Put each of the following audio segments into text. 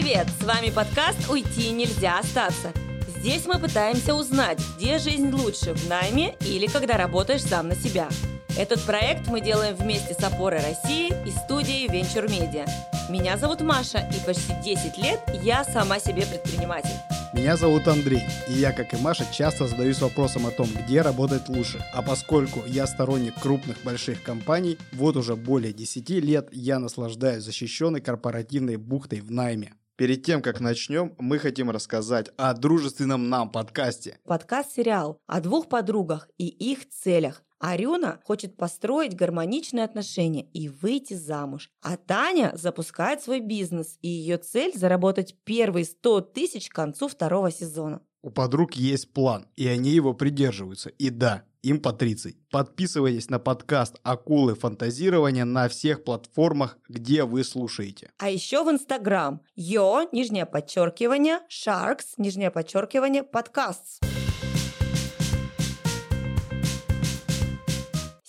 привет! С вами подкаст «Уйти нельзя остаться». Здесь мы пытаемся узнать, где жизнь лучше, в найме или когда работаешь сам на себя. Этот проект мы делаем вместе с «Опорой России» и студией Venture Media. Меня зовут Маша, и почти 10 лет я сама себе предприниматель. Меня зовут Андрей, и я, как и Маша, часто задаюсь вопросом о том, где работать лучше. А поскольку я сторонник крупных больших компаний, вот уже более 10 лет я наслаждаюсь защищенной корпоративной бухтой в найме. Перед тем, как начнем, мы хотим рассказать о дружественном нам подкасте. Подкаст-сериал о двух подругах и их целях. Арюна хочет построить гармоничные отношения и выйти замуж. А Таня запускает свой бизнес, и ее цель – заработать первые 100 тысяч к концу второго сезона. У подруг есть план, и они его придерживаются. И да, им по 30. Подписывайтесь на подкаст «Акулы фантазирования» на всех платформах, где вы слушаете. А еще в Инстаграм йо, нижнее подчеркивание, sharks, нижнее подчеркивание, подкаст.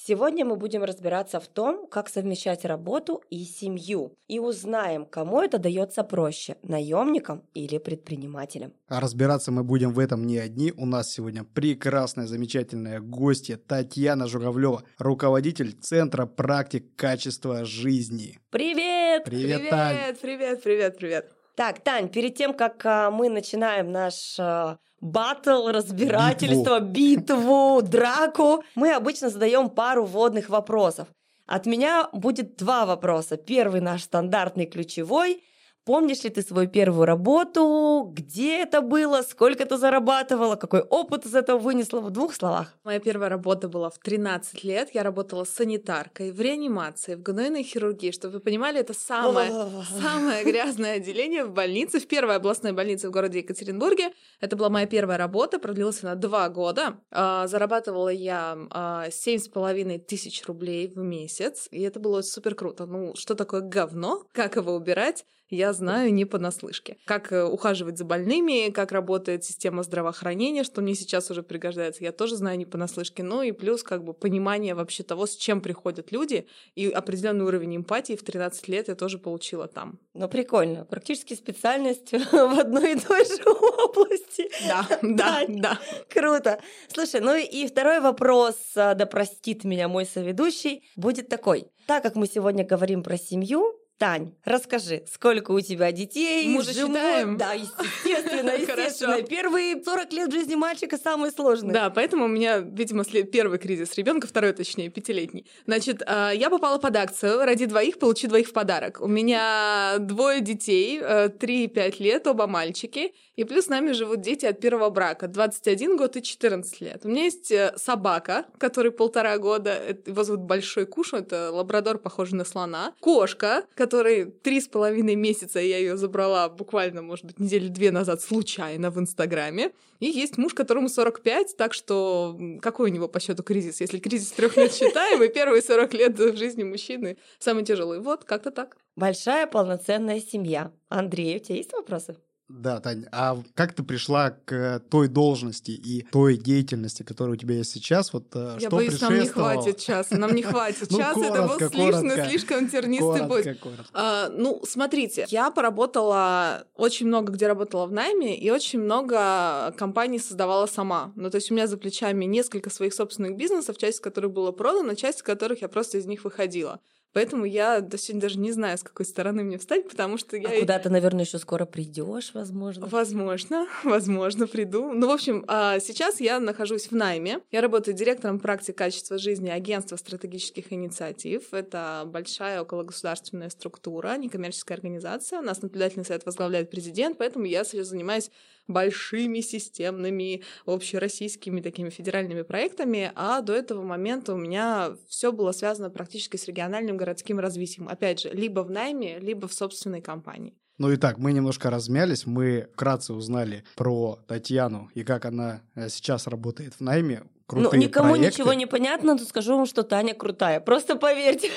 Сегодня мы будем разбираться в том, как совмещать работу и семью. И узнаем, кому это дается проще – наемникам или предпринимателям. А разбираться мы будем в этом не одни. У нас сегодня прекрасная, замечательная гостья Татьяна Журавлева, руководитель Центра практик качества жизни. Привет! Привет, привет, Тань! привет, привет, привет. Так, Тань, перед тем, как а, мы начинаем наш а, батл, разбирательство, битву. драку, мы обычно задаем пару вводных вопросов. От меня будет два вопроса. Первый наш стандартный ключевой. Помнишь ли ты свою первую работу? Где это было? Сколько ты зарабатывала? Какой опыт из этого вынесла? В двух словах. Моя первая работа была в 13 лет. Я работала санитаркой в реанимации, в гнойной хирургии. Чтобы вы понимали, это самое, самое грязное отделение в больнице, в первой областной больнице в городе Екатеринбурге. Это была моя первая работа, продлилась она два года. А, Зарабатывала я а, семь с половиной тысяч рублей в месяц, и это было супер круто. Ну, что такое говно? Как его убирать? Я знаю не понаслышке. Как э, ухаживать за больными, как работает система здравоохранения, что мне сейчас уже пригождается, я тоже знаю не понаслышке. Ну и плюс как бы понимание вообще того, с чем приходят люди, и определенный уровень эмпатии в 13 лет я тоже получила там. Ну, прикольно. Практически специальность в одной и той же области. Да, да, да. Круто. Слушай, ну и второй вопрос, а, да простит меня мой соведущий, будет такой. Так как мы сегодня говорим про семью, Тань, расскажи, сколько у тебя детей? Мы уже считаем. Да, естественно, естественно. Первые 40 лет жизни мальчика самые сложные. Да, поэтому у меня, видимо, первый кризис ребенка, второй, точнее, пятилетний. Значит, а, я попала под акцию «Ради двоих, получи двоих в подарок». У меня двое детей, 3-5 э, лет, оба мальчики, и плюс с нами живут дети от первого брака, 21 год и 14 лет. У меня есть э, собака, который полтора года, его зовут Большой Куш, это лабрадор, похожий на слона. Кошка, которой три с половиной месяца я ее забрала буквально, может быть, недели две назад случайно в Инстаграме. И есть муж, которому 45, так что какой у него по счету кризис? Если кризис трех лет считаем, и первые 40 лет в жизни мужчины самый тяжелый. Вот, как-то так. Большая полноценная семья. Андрей, у тебя есть вопросы? Да, Таня, а как ты пришла к той должности и той деятельности, которая у тебя есть сейчас? Вот э, Я что боюсь, нам не хватит часа, нам не хватит ну, часа, это был слишком, слишком тернистый путь. А, ну, смотрите, я поработала очень много, где работала в найме, и очень много компаний создавала сама. Ну, то есть у меня за плечами несколько своих собственных бизнесов, часть которых была продана, часть которых я просто из них выходила. Поэтому я до сегодня даже не знаю, с какой стороны мне встать, потому что я... А куда ты, наверное, еще скоро придешь, возможно? Возможно, возможно, приду. Ну, в общем, а, сейчас я нахожусь в найме. Я работаю директором практик качества жизни агентства стратегических инициатив. Это большая окологосударственная структура, некоммерческая организация. У нас наблюдательный совет возглавляет президент, поэтому я сейчас занимаюсь большими системными общероссийскими такими федеральными проектами, а до этого момента у меня все было связано практически с региональным городским развитием. Опять же, либо в найме, либо в собственной компании. Ну и так, мы немножко размялись, мы вкратце узнали про Татьяну и как она э, сейчас работает в найме крутые Ну, никому проекты. ничего не понятно, но скажу вам, что Таня крутая. Просто поверьте.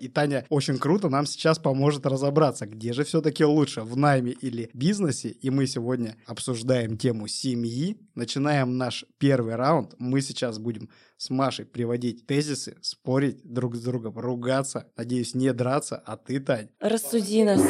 И Таня очень круто нам сейчас поможет разобраться, где же все-таки лучше, в найме или бизнесе. И мы сегодня обсуждаем тему семьи. Начинаем наш первый раунд. Мы сейчас будем с Машей приводить тезисы, спорить друг с другом, ругаться. Надеюсь, не драться, а ты, Тань. Рассуди нас.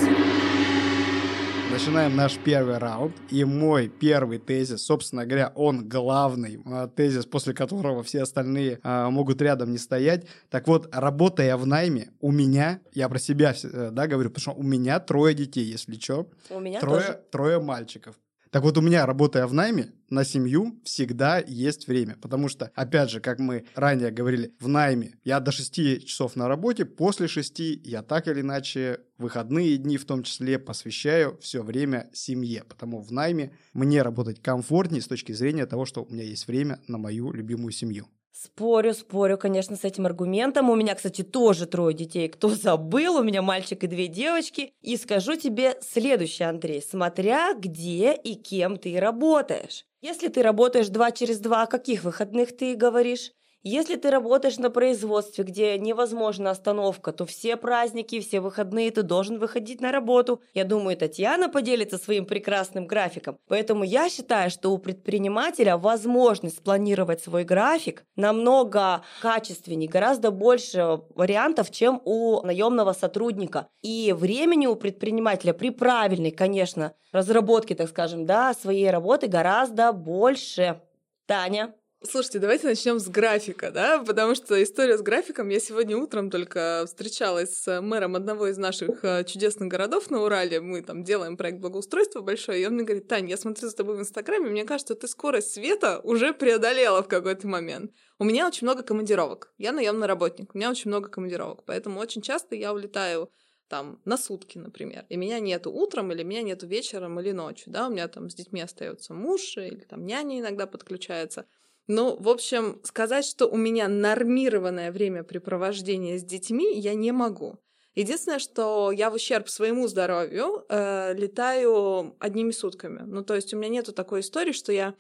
Начинаем наш первый раунд. И мой первый тезис, собственно говоря, он главный а, тезис, после которого все остальные а, могут рядом не стоять. Так вот, работая в найме, у меня, я про себя э, да, говорю, потому что у меня трое детей, если что. У меня трое, тоже. трое мальчиков. Так вот, у меня, работая в найме, на семью всегда есть время. Потому что, опять же, как мы ранее говорили, в найме я до 6 часов на работе, после 6 я так или иначе выходные дни в том числе посвящаю все время семье. Потому в найме мне работать комфортнее с точки зрения того, что у меня есть время на мою любимую семью. Спорю, спорю, конечно, с этим аргументом. У меня, кстати, тоже трое детей. Кто забыл, у меня мальчик и две девочки. И скажу тебе следующее, Андрей. Смотря где и кем ты работаешь. Если ты работаешь два через два, о каких выходных ты говоришь? Если ты работаешь на производстве, где невозможна остановка, то все праздники, все выходные ты должен выходить на работу. Я думаю, Татьяна поделится своим прекрасным графиком. Поэтому я считаю, что у предпринимателя возможность спланировать свой график намного качественнее, гораздо больше вариантов, чем у наемного сотрудника. И времени у предпринимателя при правильной, конечно, разработке, так скажем, да, своей работы гораздо больше. Таня, Слушайте, давайте начнем с графика, да, потому что история с графиком. Я сегодня утром только встречалась с мэром одного из наших э, чудесных городов на Урале. Мы там делаем проект благоустройства большой, и он мне говорит, Тань, я смотрю за тобой в Инстаграме, мне кажется, ты скорость света уже преодолела в какой-то момент. У меня очень много командировок. Я наемный работник, у меня очень много командировок, поэтому очень часто я улетаю там на сутки, например, и меня нету утром или меня нету вечером или ночью, да, у меня там с детьми остается муж или там няня иногда подключается. Ну, в общем, сказать, что у меня нормированное времяпрепровождение с детьми, я не могу. Единственное, что я в ущерб своему здоровью э, летаю одними сутками. Ну, то есть у меня нету такой истории, что я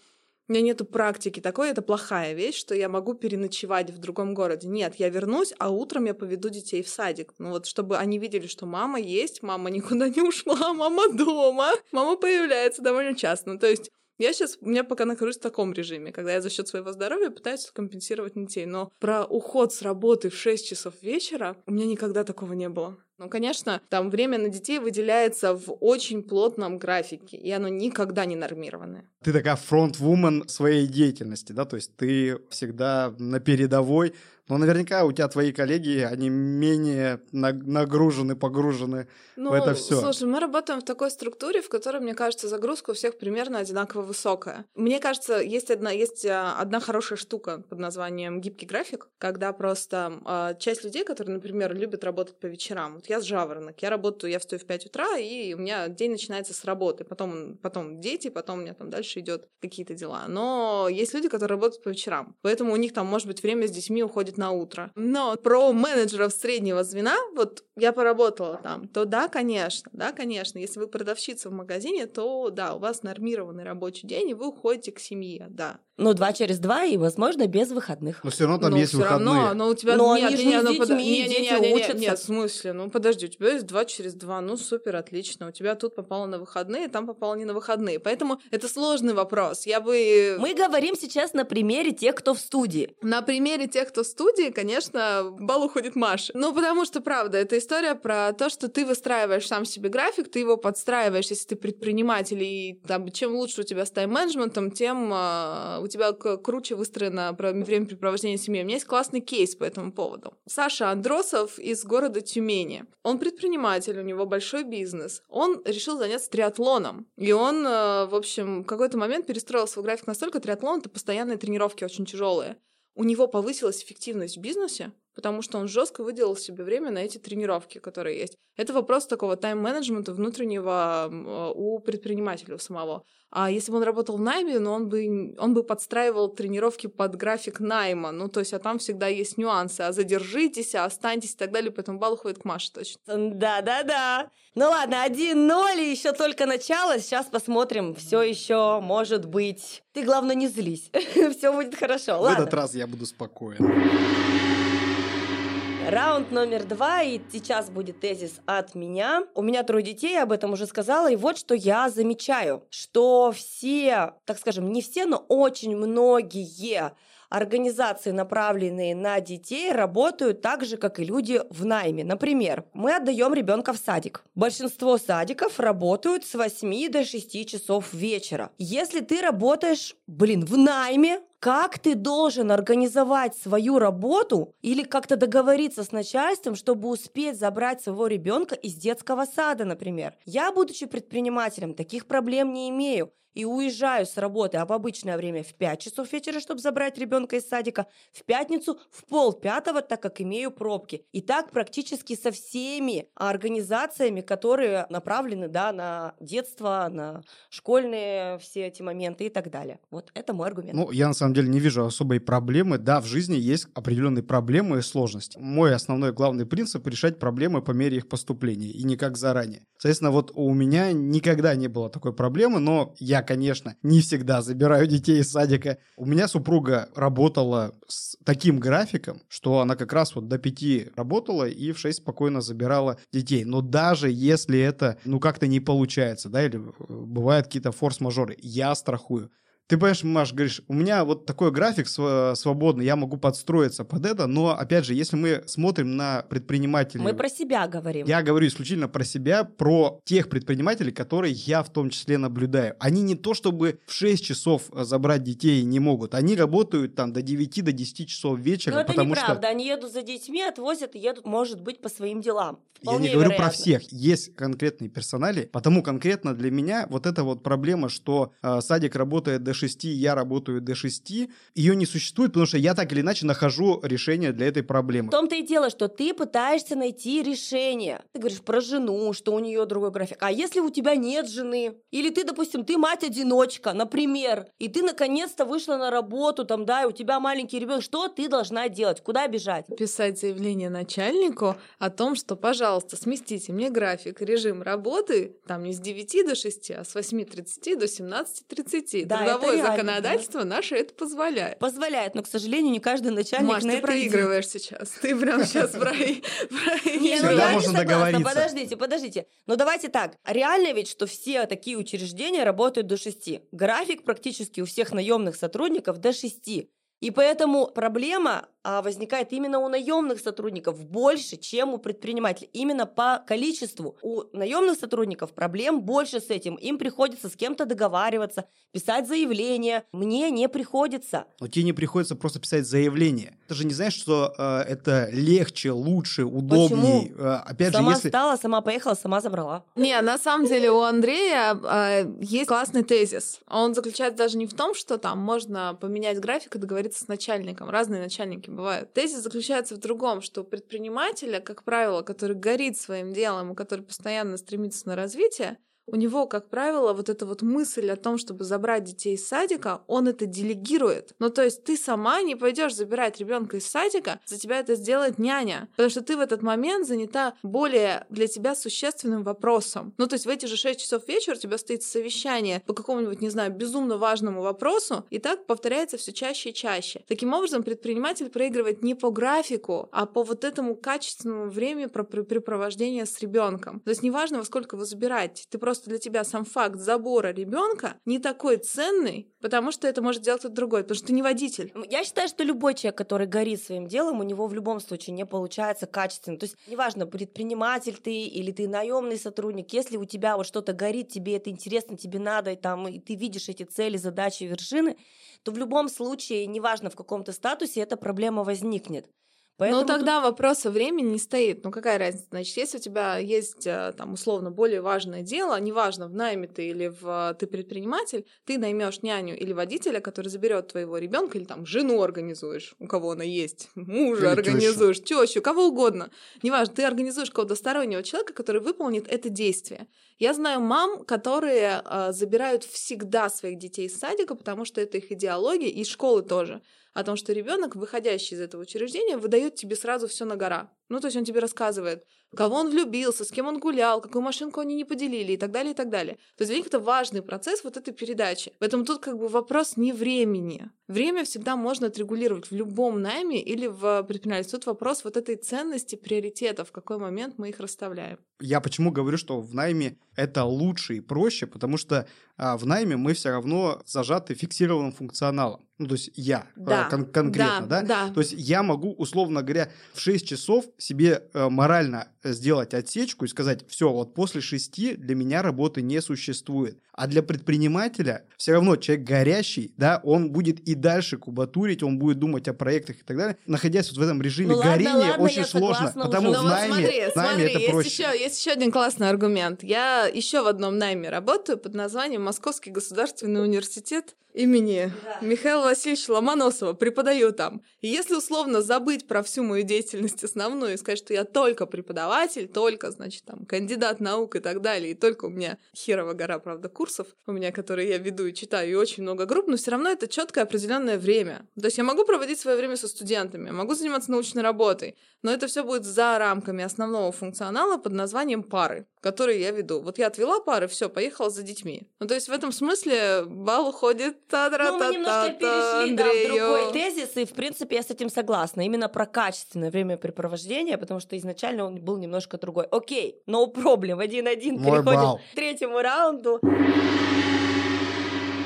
у меня нету практики такой, это плохая вещь, что я могу переночевать в другом городе. Нет, я вернусь, а утром я поведу детей в садик. Ну вот, чтобы они видели, что мама есть, мама никуда не ушла, мама дома, мама появляется довольно часто. Ну, то есть я сейчас, у меня пока нахожусь в таком режиме, когда я за счет своего здоровья пытаюсь компенсировать детей. Но про уход с работы в 6 часов вечера у меня никогда такого не было. Ну, конечно, там время на детей выделяется в очень плотном графике, и оно никогда не нормированное. Ты такая фронт-вумен своей деятельности, да, то есть ты всегда на передовой, но наверняка у тебя твои коллеги, они менее нагружены, погружены ну, в это все. Слушай, мы работаем в такой структуре, в которой, мне кажется, загрузка у всех примерно одинаково высокая. Мне кажется, есть одна, есть а, одна хорошая штука под названием гибкий график, когда просто э, часть людей, которые, например, любят работать по вечерам. Вот я с жаворонок, я работаю, я встаю в 5 утра, и у меня день начинается с работы, потом, потом дети, потом у меня там дальше идет какие-то дела. Но есть люди, которые работают по вечерам, поэтому у них там, может быть, время с детьми уходит на утро. Но про менеджеров среднего звена, вот я поработала там, то да, конечно, да, конечно, если вы продавщица в магазине, то да, у вас нормированный рабочий день, и вы уходите к семье, да. Ну, два через два, и, возможно, без выходных. Но все равно там но есть выходные. Равно, но у тебя... Но нет, они же нет, не с под... детьми, нет, дети нет, нет, учатся. Нет, в смысле? Ну, подожди, у тебя есть два через два, ну, супер, отлично. У тебя тут попало на выходные, там попало не на выходные. Поэтому это сложный вопрос. Я бы... Мы говорим сейчас на примере тех, кто в студии. На примере тех, кто в студии, конечно, бал уходит Маша. Ну, потому что, правда, это история про то, что ты выстраиваешь сам себе график, ты его подстраиваешь, если ты предприниматель, и там, чем лучше у тебя с тайм-менеджментом, тем у тебя круче выстроено времяпрепровождение семьи. У меня есть классный кейс по этому поводу. Саша Андросов из города Тюмени. Он предприниматель, у него большой бизнес. Он решил заняться триатлоном. И он, э, в общем, в какой-то момент перестроил свой график настолько, триатлон — это постоянные тренировки очень тяжелые. У него повысилась эффективность в бизнесе, потому что он жестко выделил себе время на эти тренировки, которые есть. Это вопрос такого тайм-менеджмента внутреннего э, у предпринимателя самого. А если бы он работал в найме, ну, он бы, он бы подстраивал тренировки под график найма. Ну, то есть, а там всегда есть нюансы. А задержитесь, а останьтесь и так далее. Поэтому балл уходит к Маше точно. Да-да-да. Ну ладно, 1-0, и еще только начало. Сейчас посмотрим. Все еще может быть. Ты, главное, не злись. Все будет хорошо. В ладно. этот раз я буду спокоен. Раунд номер два, и сейчас будет тезис от меня. У меня трое детей, я об этом уже сказала, и вот что я замечаю, что все, так скажем, не все, но очень многие организации, направленные на детей, работают так же, как и люди в найме. Например, мы отдаем ребенка в садик. Большинство садиков работают с 8 до 6 часов вечера. Если ты работаешь, блин, в найме, как ты должен организовать свою работу или как-то договориться с начальством, чтобы успеть забрать своего ребенка из детского сада, например. Я, будучи предпринимателем, таких проблем не имею и уезжаю с работы, а в обычное время в 5 часов вечера, чтобы забрать ребенка из садика, в пятницу в пол пятого, так как имею пробки. И так практически со всеми организациями, которые направлены да, на детство, на школьные все эти моменты и так далее. Вот это мой аргумент. Ну, я на самом деле не вижу особой проблемы. Да, в жизни есть определенные проблемы и сложности. Мой основной главный принцип — решать проблемы по мере их поступления и никак заранее. Соответственно, вот у меня никогда не было такой проблемы, но я конечно, не всегда забираю детей из садика. У меня супруга работала с таким графиком, что она как раз вот до пяти работала и в шесть спокойно забирала детей. Но даже если это, ну, как-то не получается, да, или э, бывают какие-то форс-мажоры, я страхую. Ты понимаешь, Маш, говоришь, у меня вот такой график свободный, я могу подстроиться под это, но, опять же, если мы смотрим на предпринимателей... Мы про себя говорим. Я говорю исключительно про себя, про тех предпринимателей, которые я в том числе наблюдаю. Они не то чтобы в 6 часов э, забрать детей не могут, они работают там до 9, до 10 часов вечера, но это потому неправда. что... они едут за детьми, отвозят и едут, может быть, по своим делам. Вполне я не говорю про всех, есть конкретные персонали, потому конкретно для меня вот эта вот проблема, что э, садик работает до 6, я работаю до 6, ее не существует, потому что я так или иначе нахожу решение для этой проблемы. В том-то и дело, что ты пытаешься найти решение. Ты говоришь про жену, что у нее другой график. А если у тебя нет жены? Или ты, допустим, ты мать-одиночка, например, и ты наконец-то вышла на работу, там, да, и у тебя маленький ребенок, что ты должна делать? Куда бежать? Писать заявление начальнику о том, что, пожалуйста, сместите мне график, режим работы, там не с 9 до 6, а с 8.30 до 17.30. Да, Трудовое законодательство да. наше это позволяет. Позволяет, но, к сожалению, не каждый начальник Маш, на ты это проигрываешь идет. сейчас. Ты прям сейчас проигрываешь. Можно договориться. Подождите, подождите. Но давайте так. Реально ведь, что все такие учреждения работают до 6. График практически у всех наемных сотрудников до 6. И поэтому проблема а, возникает именно у наемных сотрудников больше, чем у предпринимателей. Именно по количеству. У наемных сотрудников проблем больше с этим. Им приходится с кем-то договариваться, писать заявление. Мне не приходится. Но тебе не приходится просто писать заявление. Ты же не знаешь, что э, это легче, лучше, удобнее. Почему? Э, опять сама же, если... стала, сама поехала, сама забрала. Не, на самом деле у Андрея э, есть классный тезис. Он заключается даже не в том, что там можно поменять график и договориться договориться с начальником. Разные начальники бывают. Тезис заключается в другом, что предпринимателя, как правило, который горит своим делом и который постоянно стремится на развитие, у него, как правило, вот эта вот мысль о том, чтобы забрать детей из садика, он это делегирует. Ну, то есть ты сама не пойдешь забирать ребенка из садика, за тебя это сделает няня, потому что ты в этот момент занята более для тебя существенным вопросом. Ну, то есть в эти же 6 часов вечера у тебя стоит совещание по какому-нибудь, не знаю, безумно важному вопросу, и так повторяется все чаще и чаще. Таким образом, предприниматель проигрывает не по графику, а по вот этому качественному времяпрепровождения с ребенком. То есть неважно, во сколько вы забираете, ты просто просто для тебя сам факт забора ребенка не такой ценный, потому что это может делать кто-то другой, потому что ты не водитель. Я считаю, что любой человек, который горит своим делом, у него в любом случае не получается качественно. То есть неважно, предприниматель ты или ты наемный сотрудник, если у тебя вот что-то горит, тебе это интересно, тебе надо, и, там, и ты видишь эти цели, задачи, вершины, то в любом случае, неважно в каком то статусе, эта проблема возникнет. Поэтому Но тогда вопроса времени не стоит. Ну какая разница? Значит, если у тебя есть э, там условно более важное дело, неважно, в найме ты или в ты предприниматель, ты наймешь няню или водителя, который заберет твоего ребенка или там жену организуешь, у кого она есть, мужа или организуешь, тещу, кого угодно. Неважно, ты организуешь кого-то стороннего человека, который выполнит это действие. Я знаю мам, которые э, забирают всегда своих детей из садика, потому что это их идеология, и школы тоже о том, что ребенок, выходящий из этого учреждения, выдает тебе сразу все на гора. Ну, то есть он тебе рассказывает, кого он влюбился, с кем он гулял, какую машинку они не поделили и так далее, и так далее. То есть для них это важный процесс вот этой передачи. Поэтому тут как бы вопрос не времени. Время всегда можно отрегулировать в любом найме или в предпринимательстве. Тут вопрос вот этой ценности, приоритетов, в какой момент мы их расставляем. Я почему говорю, что в найме это лучше и проще, потому что а, в найме мы все равно зажаты фиксированным функционалом. Ну, то есть я э, Да, кон- конкретно, да, да, да. То есть я могу, условно говоря, в 6 часов себе э, морально сделать отсечку и сказать, все, вот после 6 для меня работы не существует. А для предпринимателя все равно человек горящий, да, он будет и дальше кубатурить, он будет думать о проектах и так далее. Находясь вот в этом режиме Ну ладно, горения, ладно, очень я сложно. Потому уже. в Ну вот найме, смотри, в найме смотри, это есть проще. еще, есть еще один классный аргумент. Я еще в одном найме работаю под названием Московский государственный университет имени Михаила Васильевича Ломоносова. Преподаю там. И если условно забыть про всю мою деятельность основную и сказать, что я только преподаватель, только, значит, там, кандидат наук и так далее, и только у меня херова гора, правда, курсов у меня, которые я веду и читаю, и очень много групп, но все равно это четкое определенное время. То есть я могу проводить свое время со студентами, могу заниматься научной работой, но это все будет за рамками основного функционала под названием пары, которые я веду. Вот я отвела пары, все, поехала за детьми. Ну, то есть в этом смысле бал уходит та Ну, мы немножко перешли, да, в другой тезис, и, в принципе, я с этим согласна. Именно про качественное времяпрепровождение, потому что изначально он был немножко другой. Окей, no problem, один-один, переходим балл. к третьему раунду.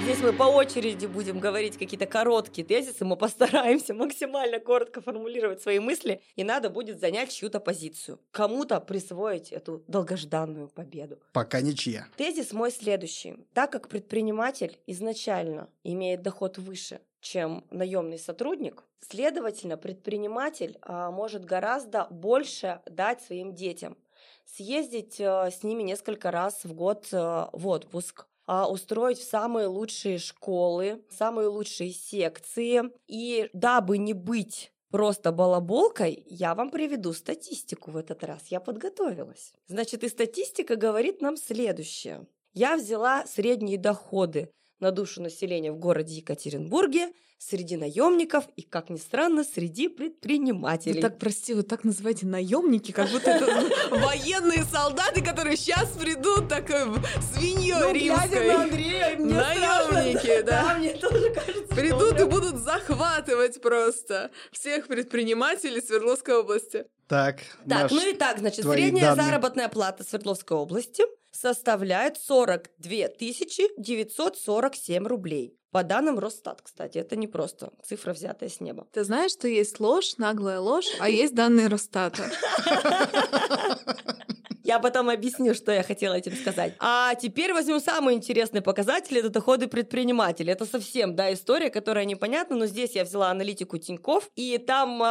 Здесь мы по очереди будем говорить какие-то короткие тезисы, мы постараемся максимально коротко формулировать свои мысли, и надо будет занять чью-то позицию. Кому-то присвоить эту долгожданную победу. Пока ничья. Тезис мой следующий. Так как предприниматель изначально имеет доход выше, чем наемный сотрудник, следовательно, предприниматель а, может гораздо больше дать своим детям. Съездить а, с ними несколько раз в год а, в отпуск, устроить в самые лучшие школы, самые лучшие секции. И дабы не быть просто балаболкой, я вам приведу статистику в этот раз. Я подготовилась. Значит, и статистика говорит нам следующее. Я взяла средние доходы на душу населения в городе Екатеринбурге среди наемников и, как ни странно, среди предпринимателей. Вы так, прости, вы так называете наемники, как будто это военные солдаты, которые сейчас придут такой свиньей римской. Андрея, мне Наемники, да. мне тоже кажется, Придут и будут захватывать просто всех предпринимателей Свердловской области. Так, Так, ну и так, значит, средняя заработная плата Свердловской области составляет 42 947 рублей. По данным Росстат, кстати, это не просто цифра, взятая с неба. Ты знаешь, что есть ложь, наглая ложь, а есть данные Росстата. Я потом объясню, что я хотела этим сказать. А теперь возьмем самый интересный показатель, это доходы предпринимателей. Это совсем, да, история, которая непонятна, но здесь я взяла аналитику Тиньков, и там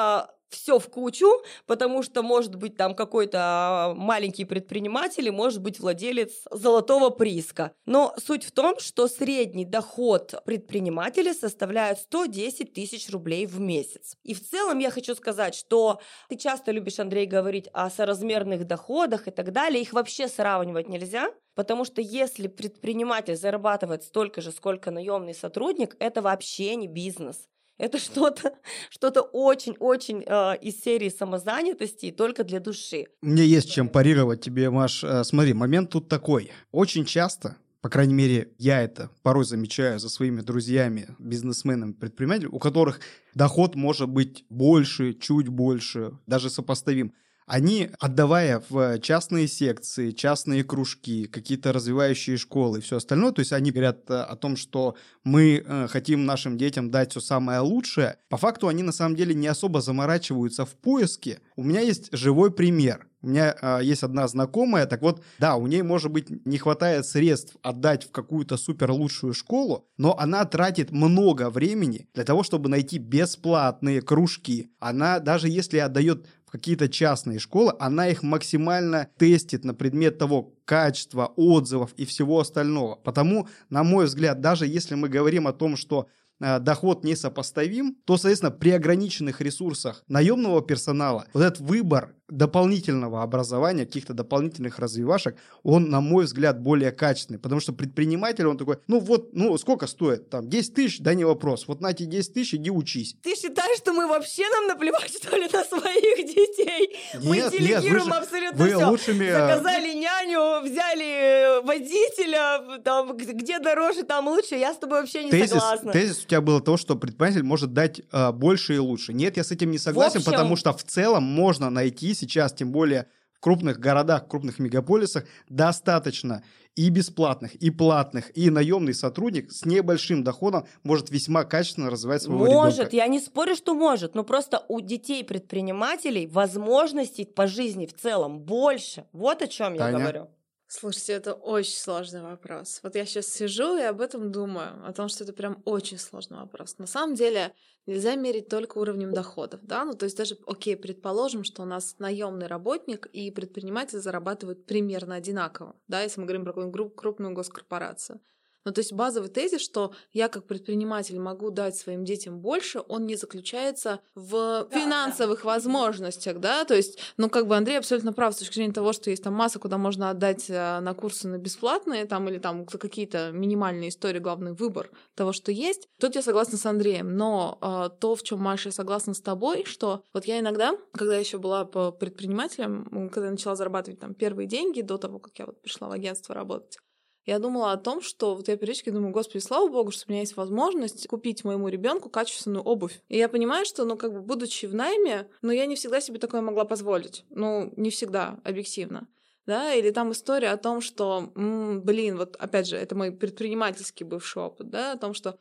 все в кучу, потому что может быть там какой-то а, маленький предприниматель и может быть владелец золотого прииска. Но суть в том, что средний доход предпринимателя составляет 110 тысяч рублей в месяц. И в целом я хочу сказать, что ты часто любишь, Андрей, говорить о соразмерных доходах и так далее. Их вообще сравнивать нельзя, потому что если предприниматель зарабатывает столько же, сколько наемный сотрудник, это вообще не бизнес. Это что-то что очень-очень э, из серии самозанятости только для души. Мне есть чем парировать тебе, Маш. Э, Смотри, момент тут такой. Очень часто, по крайней мере, я это порой замечаю за своими друзьями, бизнесменами, предпринимателями, у которых доход может быть больше, чуть больше, даже сопоставим. Они, отдавая в частные секции, частные кружки, какие-то развивающие школы и все остальное, то есть они говорят э, о том, что мы э, хотим нашим детям дать все самое лучшее, по факту они на самом деле не особо заморачиваются в поиске. У меня есть живой пример. У меня э, есть одна знакомая, так вот, да, у ней, может быть, не хватает средств отдать в какую-то супер лучшую школу, но она тратит много времени для того, чтобы найти бесплатные кружки. Она, даже если отдает какие-то частные школы, она их максимально тестит на предмет того качества, отзывов и всего остального. Потому, на мой взгляд, даже если мы говорим о том, что э, доход несопоставим, то, соответственно, при ограниченных ресурсах наемного персонала вот этот выбор дополнительного образования, каких-то дополнительных развивашек, он, на мой взгляд, более качественный. Потому что предприниматель, он такой, ну вот, ну сколько стоит? Там 10 тысяч, да не вопрос. Вот на эти 10 тысяч иди учись. Ты считаешь, что мы вообще нам наплевать, что ли, на своих детей? Нет, мы нет, делегируем же- абсолютно Вы все. лучшими... э, Заказали няню, взяли водителя, там, где дороже, там лучше. Я с тобой вообще не Тезис, согласна. тезис у тебя было то, что предприниматель может дать а, больше и лучше. Нет, я с этим не согласен, общем- потому что в целом можно найти сейчас, тем более в крупных городах, крупных мегаполисах, достаточно и бесплатных, и платных, и наемный сотрудник с небольшим доходом может весьма качественно развивать своего Может, ребенка. я не спорю, что может, но просто у детей предпринимателей возможностей по жизни в целом больше. Вот о чем я Таня? говорю. Слушайте, это очень сложный вопрос. Вот я сейчас сижу и об этом думаю, о том, что это прям очень сложный вопрос. На самом деле нельзя мерить только уровнем доходов, да, ну то есть даже, окей, предположим, что у нас наемный работник и предприниматель зарабатывают примерно одинаково, да, если мы говорим про какую-нибудь крупную госкорпорацию. Ну, то есть базовый тезис, что я как предприниматель могу дать своим детям больше, он не заключается в Да, финансовых возможностях, да, то есть, ну, как бы Андрей абсолютно прав с точки зрения того, что есть там масса, куда можно отдать э, на курсы на бесплатные, там, или там какие-то минимальные истории, главный выбор того, что есть. Тут я согласна с Андреем, но э, то, в чем Маша я согласна с тобой, что вот я иногда, когда еще была по предпринимателем, когда я начала зарабатывать там первые деньги до того, как я вот пришла в агентство работать, я думала о том, что вот я периодически думаю, господи, слава богу, что у меня есть возможность купить моему ребенку качественную обувь. И я понимаю, что, ну, как бы, будучи в найме, ну, я не всегда себе такое могла позволить. Ну, не всегда, объективно. Да, или там история о том, что, м, блин, вот опять же, это мой предпринимательский бывший опыт, да, о том, что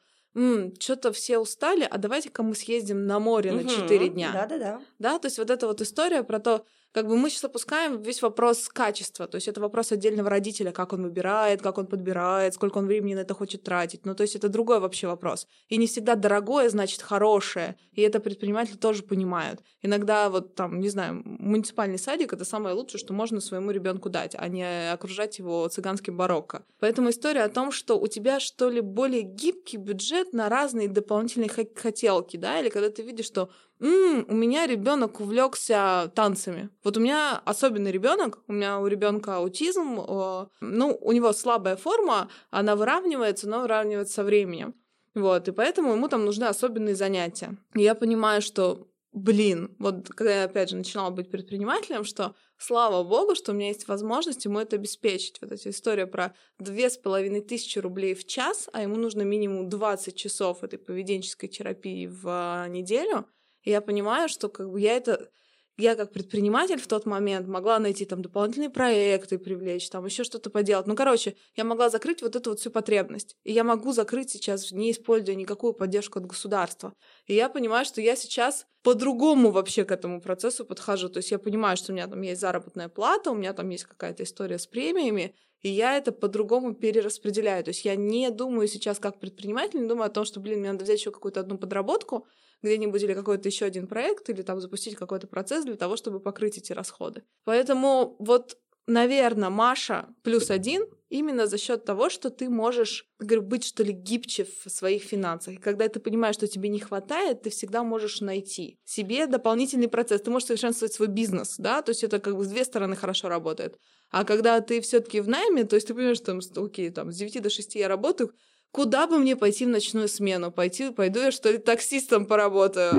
что-то все устали, а давайте-ка мы съездим на море на 4 дня. Да-да-да. Да, то есть вот эта вот история про то, как бы мы сейчас опускаем весь вопрос качества, то есть это вопрос отдельного родителя, как он выбирает, как он подбирает, сколько он времени на это хочет тратить. Ну, то есть это другой вообще вопрос. И не всегда дорогое значит хорошее, и это предприниматели тоже понимают. Иногда вот там, не знаю, муниципальный садик — это самое лучшее, что можно своему ребенку дать, а не окружать его цыганским барокко. Поэтому история о том, что у тебя, что ли, более гибкий бюджет на разные дополнительные хо- хотелки, да, или когда ты видишь, что «М, у меня ребенок увлекся танцами. Вот у меня особенный ребенок, у меня у ребенка аутизм, э, ну, у него слабая форма, она выравнивается, но выравнивается со временем. Вот, и поэтому ему там нужны особенные занятия. И я понимаю, что, блин, вот когда я, опять же, начинала быть предпринимателем, что слава богу, что у меня есть возможность ему это обеспечить. Вот эта история про две с половиной тысячи рублей в час, а ему нужно минимум 20 часов этой поведенческой терапии в а, неделю. И я понимаю, что как бы я это я как предприниматель в тот момент могла найти там дополнительные проекты привлечь, там еще что-то поделать. Ну, короче, я могла закрыть вот эту вот всю потребность. И я могу закрыть сейчас, не используя никакую поддержку от государства. И я понимаю, что я сейчас по-другому вообще к этому процессу подхожу. То есть я понимаю, что у меня там есть заработная плата, у меня там есть какая-то история с премиями, и я это по-другому перераспределяю. То есть я не думаю сейчас как предприниматель, не думаю о том, что, блин, мне надо взять еще какую-то одну подработку, где-нибудь или какой-то еще один проект, или там запустить какой-то процесс для того, чтобы покрыть эти расходы. Поэтому вот, наверное, Маша плюс один именно за счет того, что ты можешь, говорю, быть что ли гибче в своих финансах. И когда ты понимаешь, что тебе не хватает, ты всегда можешь найти себе дополнительный процесс. Ты можешь совершенствовать свой бизнес, да, то есть это как бы с две стороны хорошо работает. А когда ты все-таки в найме, то есть ты понимаешь, что, там, окей, там, с 9 до 6 я работаю, куда бы мне пойти в ночную смену? Пойти, пойду я, что ли, таксистом поработаю?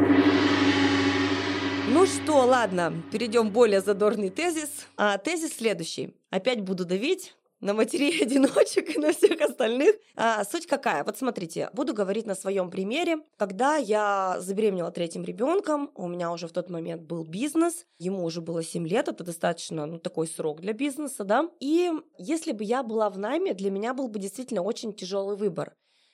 Ну что, ладно, перейдем более задорный тезис. А, тезис следующий. Опять буду давить на матерей-одиночек и на всех остальных. А, суть какая? Вот смотрите, буду говорить на своем примере. Когда я забеременела третьим ребенком, у меня уже в тот момент был бизнес, ему уже было 7 лет, это достаточно, ну, такой срок для бизнеса, да. И если бы я была в найме, для меня был бы действительно очень тяжелый выбор.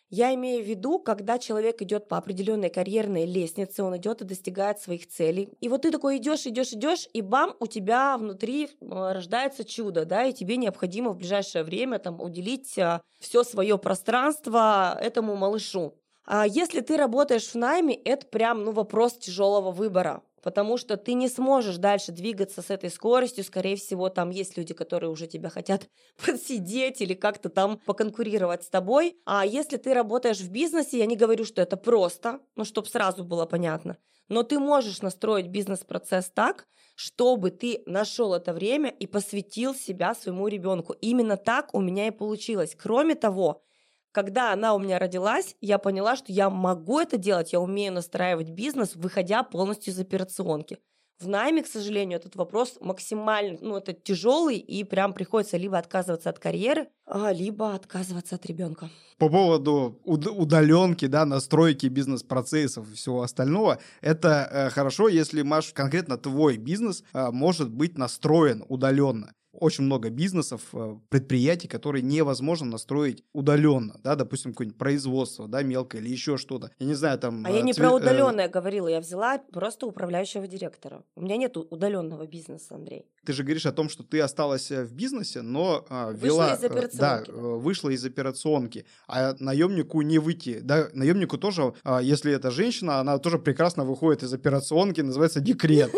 Я имею в виду, когда человек идет по определенной карьерной лестнице, он идет и достигает своих целей. И вот ты такой идешь, идешь, идешь, и бам, у тебя внутри э, рождается чудо, да, и тебе необходимо в ближайшее время там уделить все свое пространство этому малышу. А если ты работаешь в найме, это прям ну, вопрос тяжелого выбора потому что ты не сможешь дальше двигаться с этой скоростью. Скорее всего, там есть люди, которые уже тебя хотят подсидеть или как-то там поконкурировать с тобой. А если ты работаешь в бизнесе, я не говорю, что это просто, ну, чтобы сразу было понятно, но ты можешь настроить бизнес-процесс так, чтобы ты нашел это время и посвятил себя своему ребенку. Именно так у меня и получилось. Кроме того, Когда она у меня родилась, я поняла, что я могу это делать, я умею настраивать бизнес, выходя полностью из операционки. В найме, к сожалению, этот вопрос максимально, ну, это тяжелый, и прям приходится либо отказываться от карьеры, а, либо отказываться от ребенка. По поводу удаленки, да, настройки бизнес-процессов и всего остального, это э, хорошо, если, Маш, конкретно твой бизнес э, может быть настроен удаленно очень много бизнесов, э, предприятий, которые невозможно настроить удаленно, да, допустим, какое-нибудь производство, да, мелкое или еще что-то. Я не знаю, там... А я не цве... про удаленное э... говорила, я взяла просто управляющего директора. У меня нет удаленного бизнеса, Андрей. Ты же говоришь о том, что ты осталась э, в бизнесе, но а, вела... Вышла из операционки. Да, да, вышла из операционки. А наемнику не выйти. Да, наемнику тоже, а, если это женщина, она тоже прекрасно выходит из операционки, называется декрет.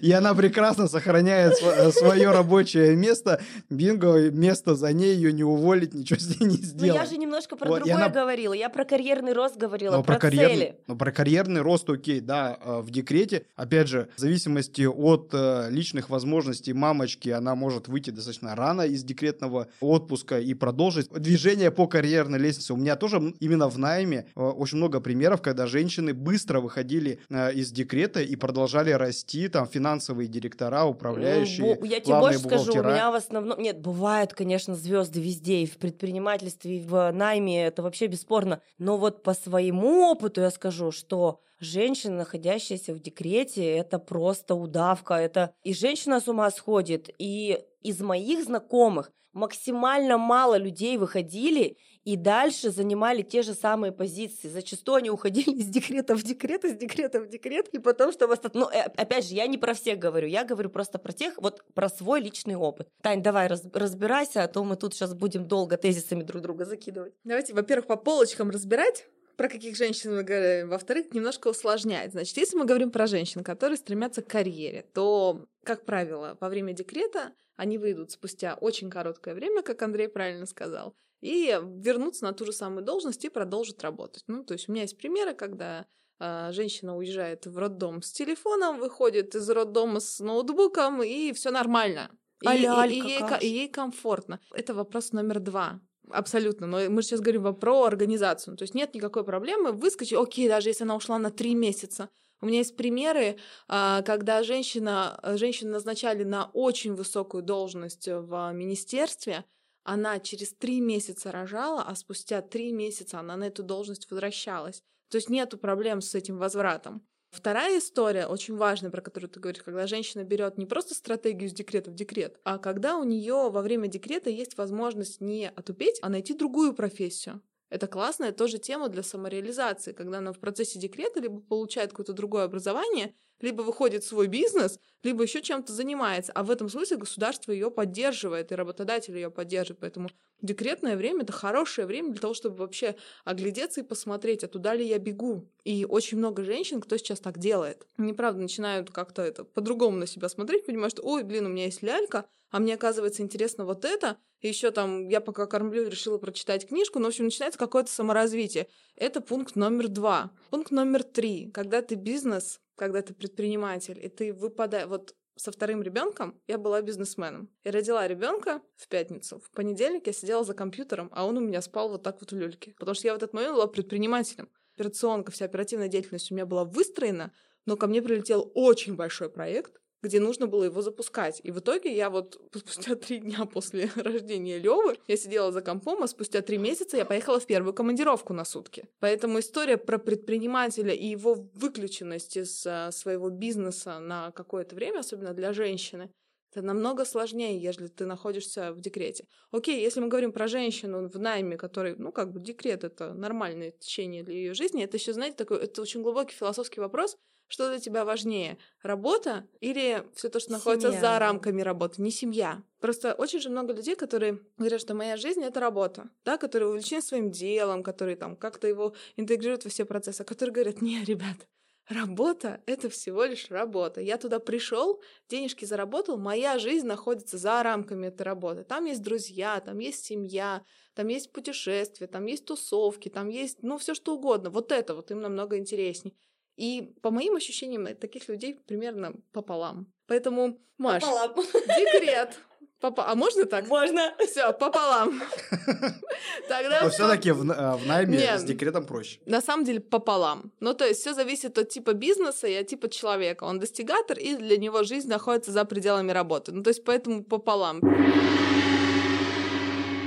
И она прекрасно сохраняет свое рабочее место. Бинго, место за ней, ее не уволить, ничего с ней не сделать. Но я же немножко про другое говорила. Я про карьерный рост говорила, про цели. Ну, про карьерный рост, окей, да, в декрете. Опять же, в зависимости от э, личных возможностей мамочки, она может выйти достаточно рано из декретного отпуска и продолжить движение по карьерной лестнице. У меня тоже именно в найме э, очень много примеров, когда женщины быстро выходили э, из декрета и продолжали расти, там, финансовые директора, управляющие, Я тебе больше скажу, у меня в основном... Нет, бывают, конечно, звезды везде, и в предпринимательстве, и в найме, это вообще бесспорно. Но вот по своему опыту я скажу, что женщина, находящаяся в декрете, это просто удавка. Это и женщина с ума сходит, и из моих знакомых максимально мало людей выходили и дальше занимали те же самые позиции. Зачастую они уходили из декрета в декрет, из декрета в декрет, и потом, чтобы остаться... Ну, э, опять же, я не про всех говорю, я говорю просто про тех, вот про свой личный опыт. Тань, давай раз, разбирайся, а то мы тут сейчас будем долго тезисами друг друга закидывать. Давайте, во-первых, по полочкам разбирать, про каких женщин мы говорим. Во-вторых, немножко усложняет. Значит, если мы говорим про женщин, которые стремятся к карьере, то, как правило, во время декрета они выйдут спустя очень короткое время, как Андрей правильно сказал, и вернутся на ту же самую должность и продолжат работать. Ну, то есть у меня есть примеры, когда э, женщина уезжает в роддом с телефоном, выходит из роддома с ноутбуком, и все нормально. И, и, и, ей, и ей комфортно. Это вопрос номер два. Абсолютно. Но мы сейчас говорим про организацию. То есть нет никакой проблемы выскочить. Окей, даже если она ушла на три месяца. У меня есть примеры, а, когда женщина, женщину назначали на очень высокую должность в министерстве, она через три месяца рожала, а спустя три месяца она на эту должность возвращалась. То есть нету проблем с этим возвратом. Вторая история, очень важная, про которую ты говоришь, когда женщина берет не просто стратегию с декрета в декрет, а когда у нее во время декрета есть возможность не отупеть, а найти другую профессию. Это классная тоже тема для самореализации, когда она в процессе декрета либо получает какое-то другое образование, либо выходит в свой бизнес, либо еще чем-то занимается. А в этом смысле государство ее поддерживает, и работодатель ее поддерживает. Поэтому декретное время — это хорошее время для того, чтобы вообще оглядеться и посмотреть, а туда ли я бегу. И очень много женщин, кто сейчас так делает. Они, правда, начинают как-то это по-другому на себя смотреть, понимают, что, ой, блин, у меня есть лялька, а мне, оказывается, интересно вот это, и еще там я пока кормлю, решила прочитать книжку, но, в общем, начинается какое-то саморазвитие. Это пункт номер два. Пункт номер три. Когда ты бизнес, когда ты предприниматель, и ты выпадаешь... Вот со вторым ребенком я была бизнесменом. Я родила ребенка в пятницу. В понедельник я сидела за компьютером, а он у меня спал вот так вот в люльке. Потому что я в этот момент была предпринимателем. Операционка, вся оперативная деятельность у меня была выстроена, но ко мне прилетел очень большой проект, где нужно было его запускать. И в итоге я вот спустя три дня после рождения Левы я сидела за компом, а спустя три месяца я поехала в первую командировку на сутки. Поэтому история про предпринимателя и его выключенность из а, своего бизнеса на какое-то время, особенно для женщины, это намного сложнее, если ты находишься в декрете. Окей, если мы говорим про женщину в найме, который, ну, как бы декрет — это нормальное течение для ее жизни, это еще, знаете, такой, это очень глубокий философский вопрос, что для тебя важнее, работа или все то, что находится семья. за рамками работы, не семья. Просто очень же много людей, которые говорят, что моя жизнь — это работа, да, которые увлечены своим делом, которые там как-то его интегрируют во все процессы, а которые говорят, не, ребят, Работа — это всего лишь работа. Я туда пришел, денежки заработал, моя жизнь находится за рамками этой работы. Там есть друзья, там есть семья, там есть путешествия, там есть тусовки, там есть, ну, все что угодно. Вот это вот им намного интереснее. И по моим ощущениям, таких людей примерно пополам. Поэтому, Маш, пополам. декрет Попа... А можно так? Можно. Все, пополам. Тогда... Но все-таки в, э, в найме Нет, с декретом проще. На самом деле пополам. Ну, то есть все зависит от типа бизнеса и от типа человека. Он достигатор, и для него жизнь находится за пределами работы. Ну, то есть поэтому пополам.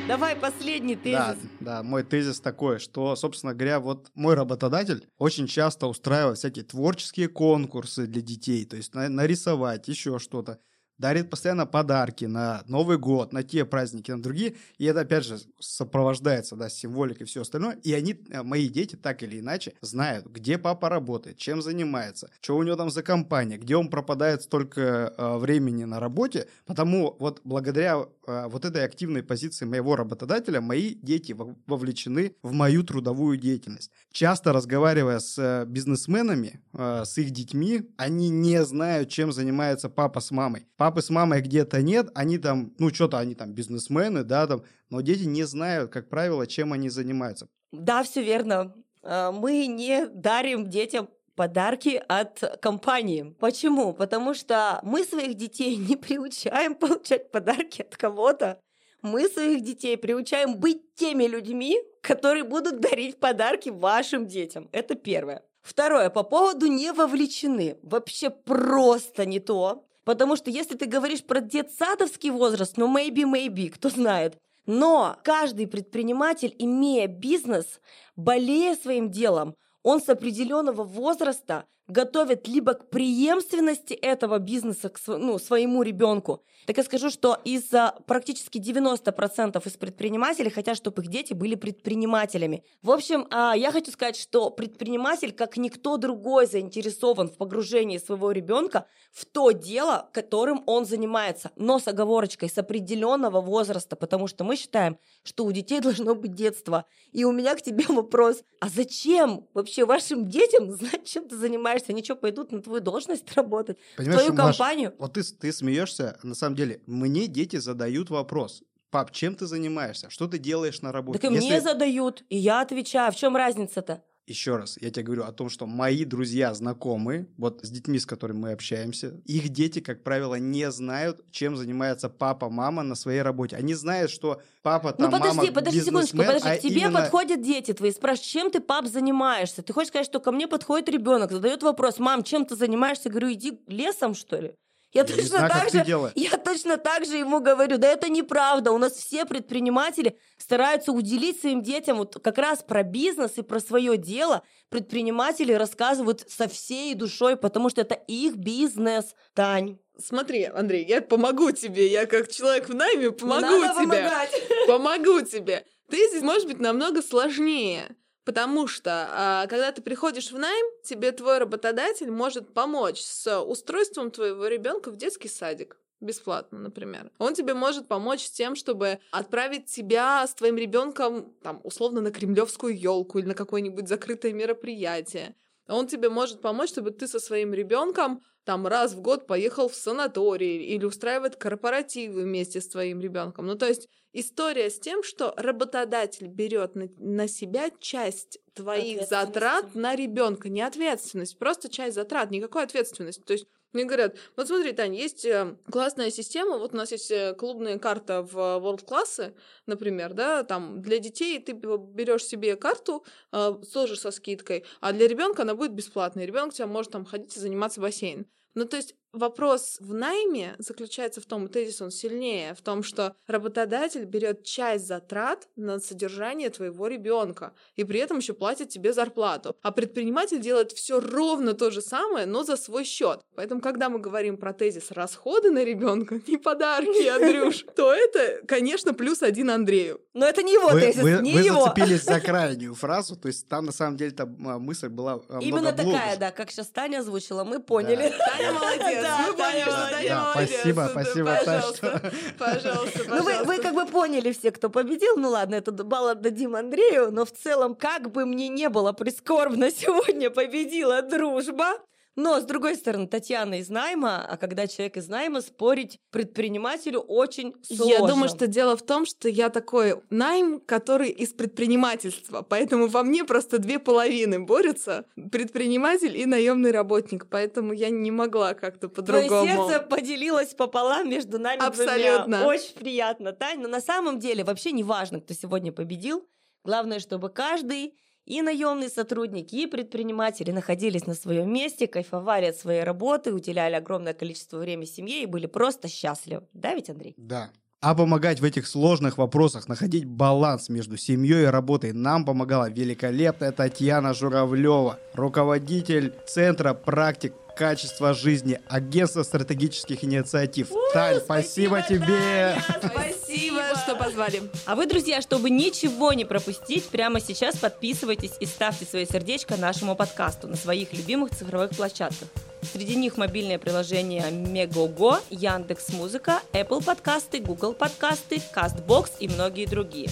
Давай последний тезис. Да, да, мой тезис такой, что, собственно говоря, вот мой работодатель очень часто устраивает всякие творческие конкурсы для детей, то есть нарисовать, еще что-то дарит постоянно подарки на Новый год, на те праздники, на другие. И это, опять же, сопровождается, да, символикой и все остальное. И они, э, мои дети, так или иначе, знают, где папа работает, чем занимается, что у него там за компания, где он пропадает столько э, времени на работе. Потому вот благодаря э, вот этой активной позиции моего работодателя, мои дети вовлечены в мою трудовую деятельность. Часто разговаривая с э, бизнесменами, э, с их детьми, они не знают, чем занимается папа с мамой папы с мамой где-то нет, они там, ну, что-то они там бизнесмены, да, там, но дети не знают, как правило, чем они занимаются. Да, все верно. А, мы не дарим детям подарки от компании. Почему? Потому что мы своих детей не приучаем получать подарки от кого-то. Мы своих детей приучаем быть теми людьми, которые будут дарить подарки вашим детям. Это первое. Второе, по поводу не вовлечены. Вообще просто не то. Потому что если ты говоришь про детсадовский возраст, ну, maybe, maybe, кто знает. Но каждый предприниматель, имея бизнес, болея своим делом, он с определенного возраста готовят либо к преемственности этого бизнеса к ну, своему ребенку. Так я скажу, что из практически 90% из предпринимателей хотят, чтобы их дети были предпринимателями. В общем, а, я хочу сказать, что предприниматель, как никто другой, заинтересован в погружении своего ребенка в то дело, которым он занимается, но с оговорочкой, с определенного возраста, потому что мы считаем, что у детей должно быть детство. И у меня к тебе вопрос, а зачем вообще вашим детям знать, чем ты занимаешься? Занимаешься, они что, пойдут на твою должность работать, Понимаешь, в твою Маш, компанию? Вот ты, ты смеешься, на самом деле, мне дети задают вопрос. Пап, чем ты занимаешься? Что ты делаешь на работе? Так и Если... мне задают, и я отвечаю. В чем разница-то? Еще раз, я тебе говорю о том, что мои друзья, знакомые, вот с детьми, с которыми мы общаемся, их дети, как правило, не знают, чем занимается папа, мама на своей работе. Они знают, что папа там, Ну подожди, мама, подожди секундочку, подожди, а к тебе именно... подходят дети твои, спрашивают, чем ты, пап, занимаешься? Ты хочешь сказать, что ко мне подходит ребенок, задает вопрос, мам, чем ты занимаешься? Я говорю, иди лесом, что ли? Я, я точно знаю, так же, я точно так же ему говорю, да это неправда. У нас все предприниматели стараются уделить своим детям вот как раз про бизнес и про свое дело. Предприниматели рассказывают со всей душой, потому что это их бизнес, Тань. Смотри, Андрей, я помогу тебе. Я как человек в найме помогу Надо тебе. Помогать. Помогу тебе. Ты здесь может быть намного сложнее. Потому что, а, когда ты приходишь в найм, тебе твой работодатель может помочь с устройством твоего ребенка в детский садик бесплатно, например. Он тебе может помочь тем, чтобы отправить тебя с твоим ребенком, там, условно, на кремлевскую елку или на какое-нибудь закрытое мероприятие. Он тебе может помочь, чтобы ты со своим ребенком там раз в год поехал в санаторий или устраивает корпоративы вместе с твоим ребенком. Ну, то есть история с тем, что работодатель берет на, на себя часть твоих затрат на ребенка, не ответственность, просто часть затрат, никакой ответственности. То есть мне говорят, вот смотри, Тань, есть э, классная система, вот у нас есть э, клубная карта в World классы, например, да, там для детей ты берешь себе карту э, тоже со скидкой, а для ребенка она будет бесплатной. Ребенок у тебя может там ходить и заниматься бассейном. Ну, то есть вопрос в найме заключается в том, тезис он сильнее, в том, что работодатель берет часть затрат на содержание твоего ребенка и при этом еще платит тебе зарплату. А предприниматель делает все ровно то же самое, но за свой счет. Поэтому, когда мы говорим про тезис расходы на ребенка, не подарки, Андрюш, то это, конечно, плюс один Андрею. Но это не его вы, тезис, вы, не вы его. Вы зацепились за крайнюю фразу, то есть там на самом деле там мысль была Именно такая, да, как сейчас Таня озвучила, мы поняли. Таня молодец. Да, мы поняли, что молодец. Спасибо, спасибо, Пожалуйста, пожалуйста, Ну, вы, вы как бы поняли все, кто победил. Ну ладно, это балл отдадим Андрею, но в целом, как бы мне не было прискорбно, сегодня победила дружба. Но, с другой стороны, Татьяна из найма, а когда человек из найма, спорить предпринимателю очень сложно. Я думаю, что дело в том, что я такой найм, который из предпринимательства, поэтому во мне просто две половины борются, предприниматель и наемный работник, поэтому я не могла как-то по-другому. Твое сердце поделилось пополам между нами Абсолютно. двумя. Очень приятно, Тань. Но на самом деле вообще не важно, кто сегодня победил. Главное, чтобы каждый и наемный сотрудник, и предприниматели находились на своем месте, кайфовали от своей работы, уделяли огромное количество времени семье и были просто счастливы. Да ведь, Андрей? Да. А помогать в этих сложных вопросах, находить баланс между семьей и работой нам помогала великолепная Татьяна Журавлева, руководитель Центра практик качества жизни, агентства стратегических инициатив. У, Тань, спасибо, спасибо тебе! Таня, Спасибо, что позвали. А вы, друзья, чтобы ничего не пропустить, прямо сейчас подписывайтесь и ставьте свои сердечко нашему подкасту на своих любимых цифровых площадках. Среди них мобильное приложение Мегого, Яндекс Музыка, Apple подкасты, Google подкасты, Castbox и многие другие.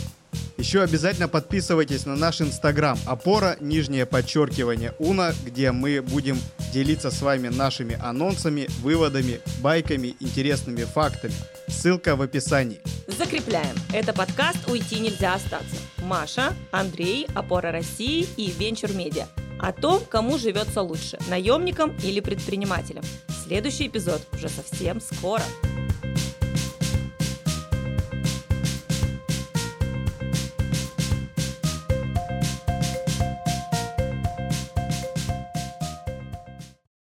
Еще обязательно подписывайтесь на наш инстаграм опора нижнее подчеркивание уна, где мы будем делиться с вами нашими анонсами, выводами, байками, интересными фактами. Ссылка в описании. Закрепляем. Это подкаст «Уйти нельзя остаться». Маша, Андрей, Опора России и Венчур Медиа. О том, кому живется лучше – наемникам или предпринимателям. Следующий эпизод уже совсем скоро.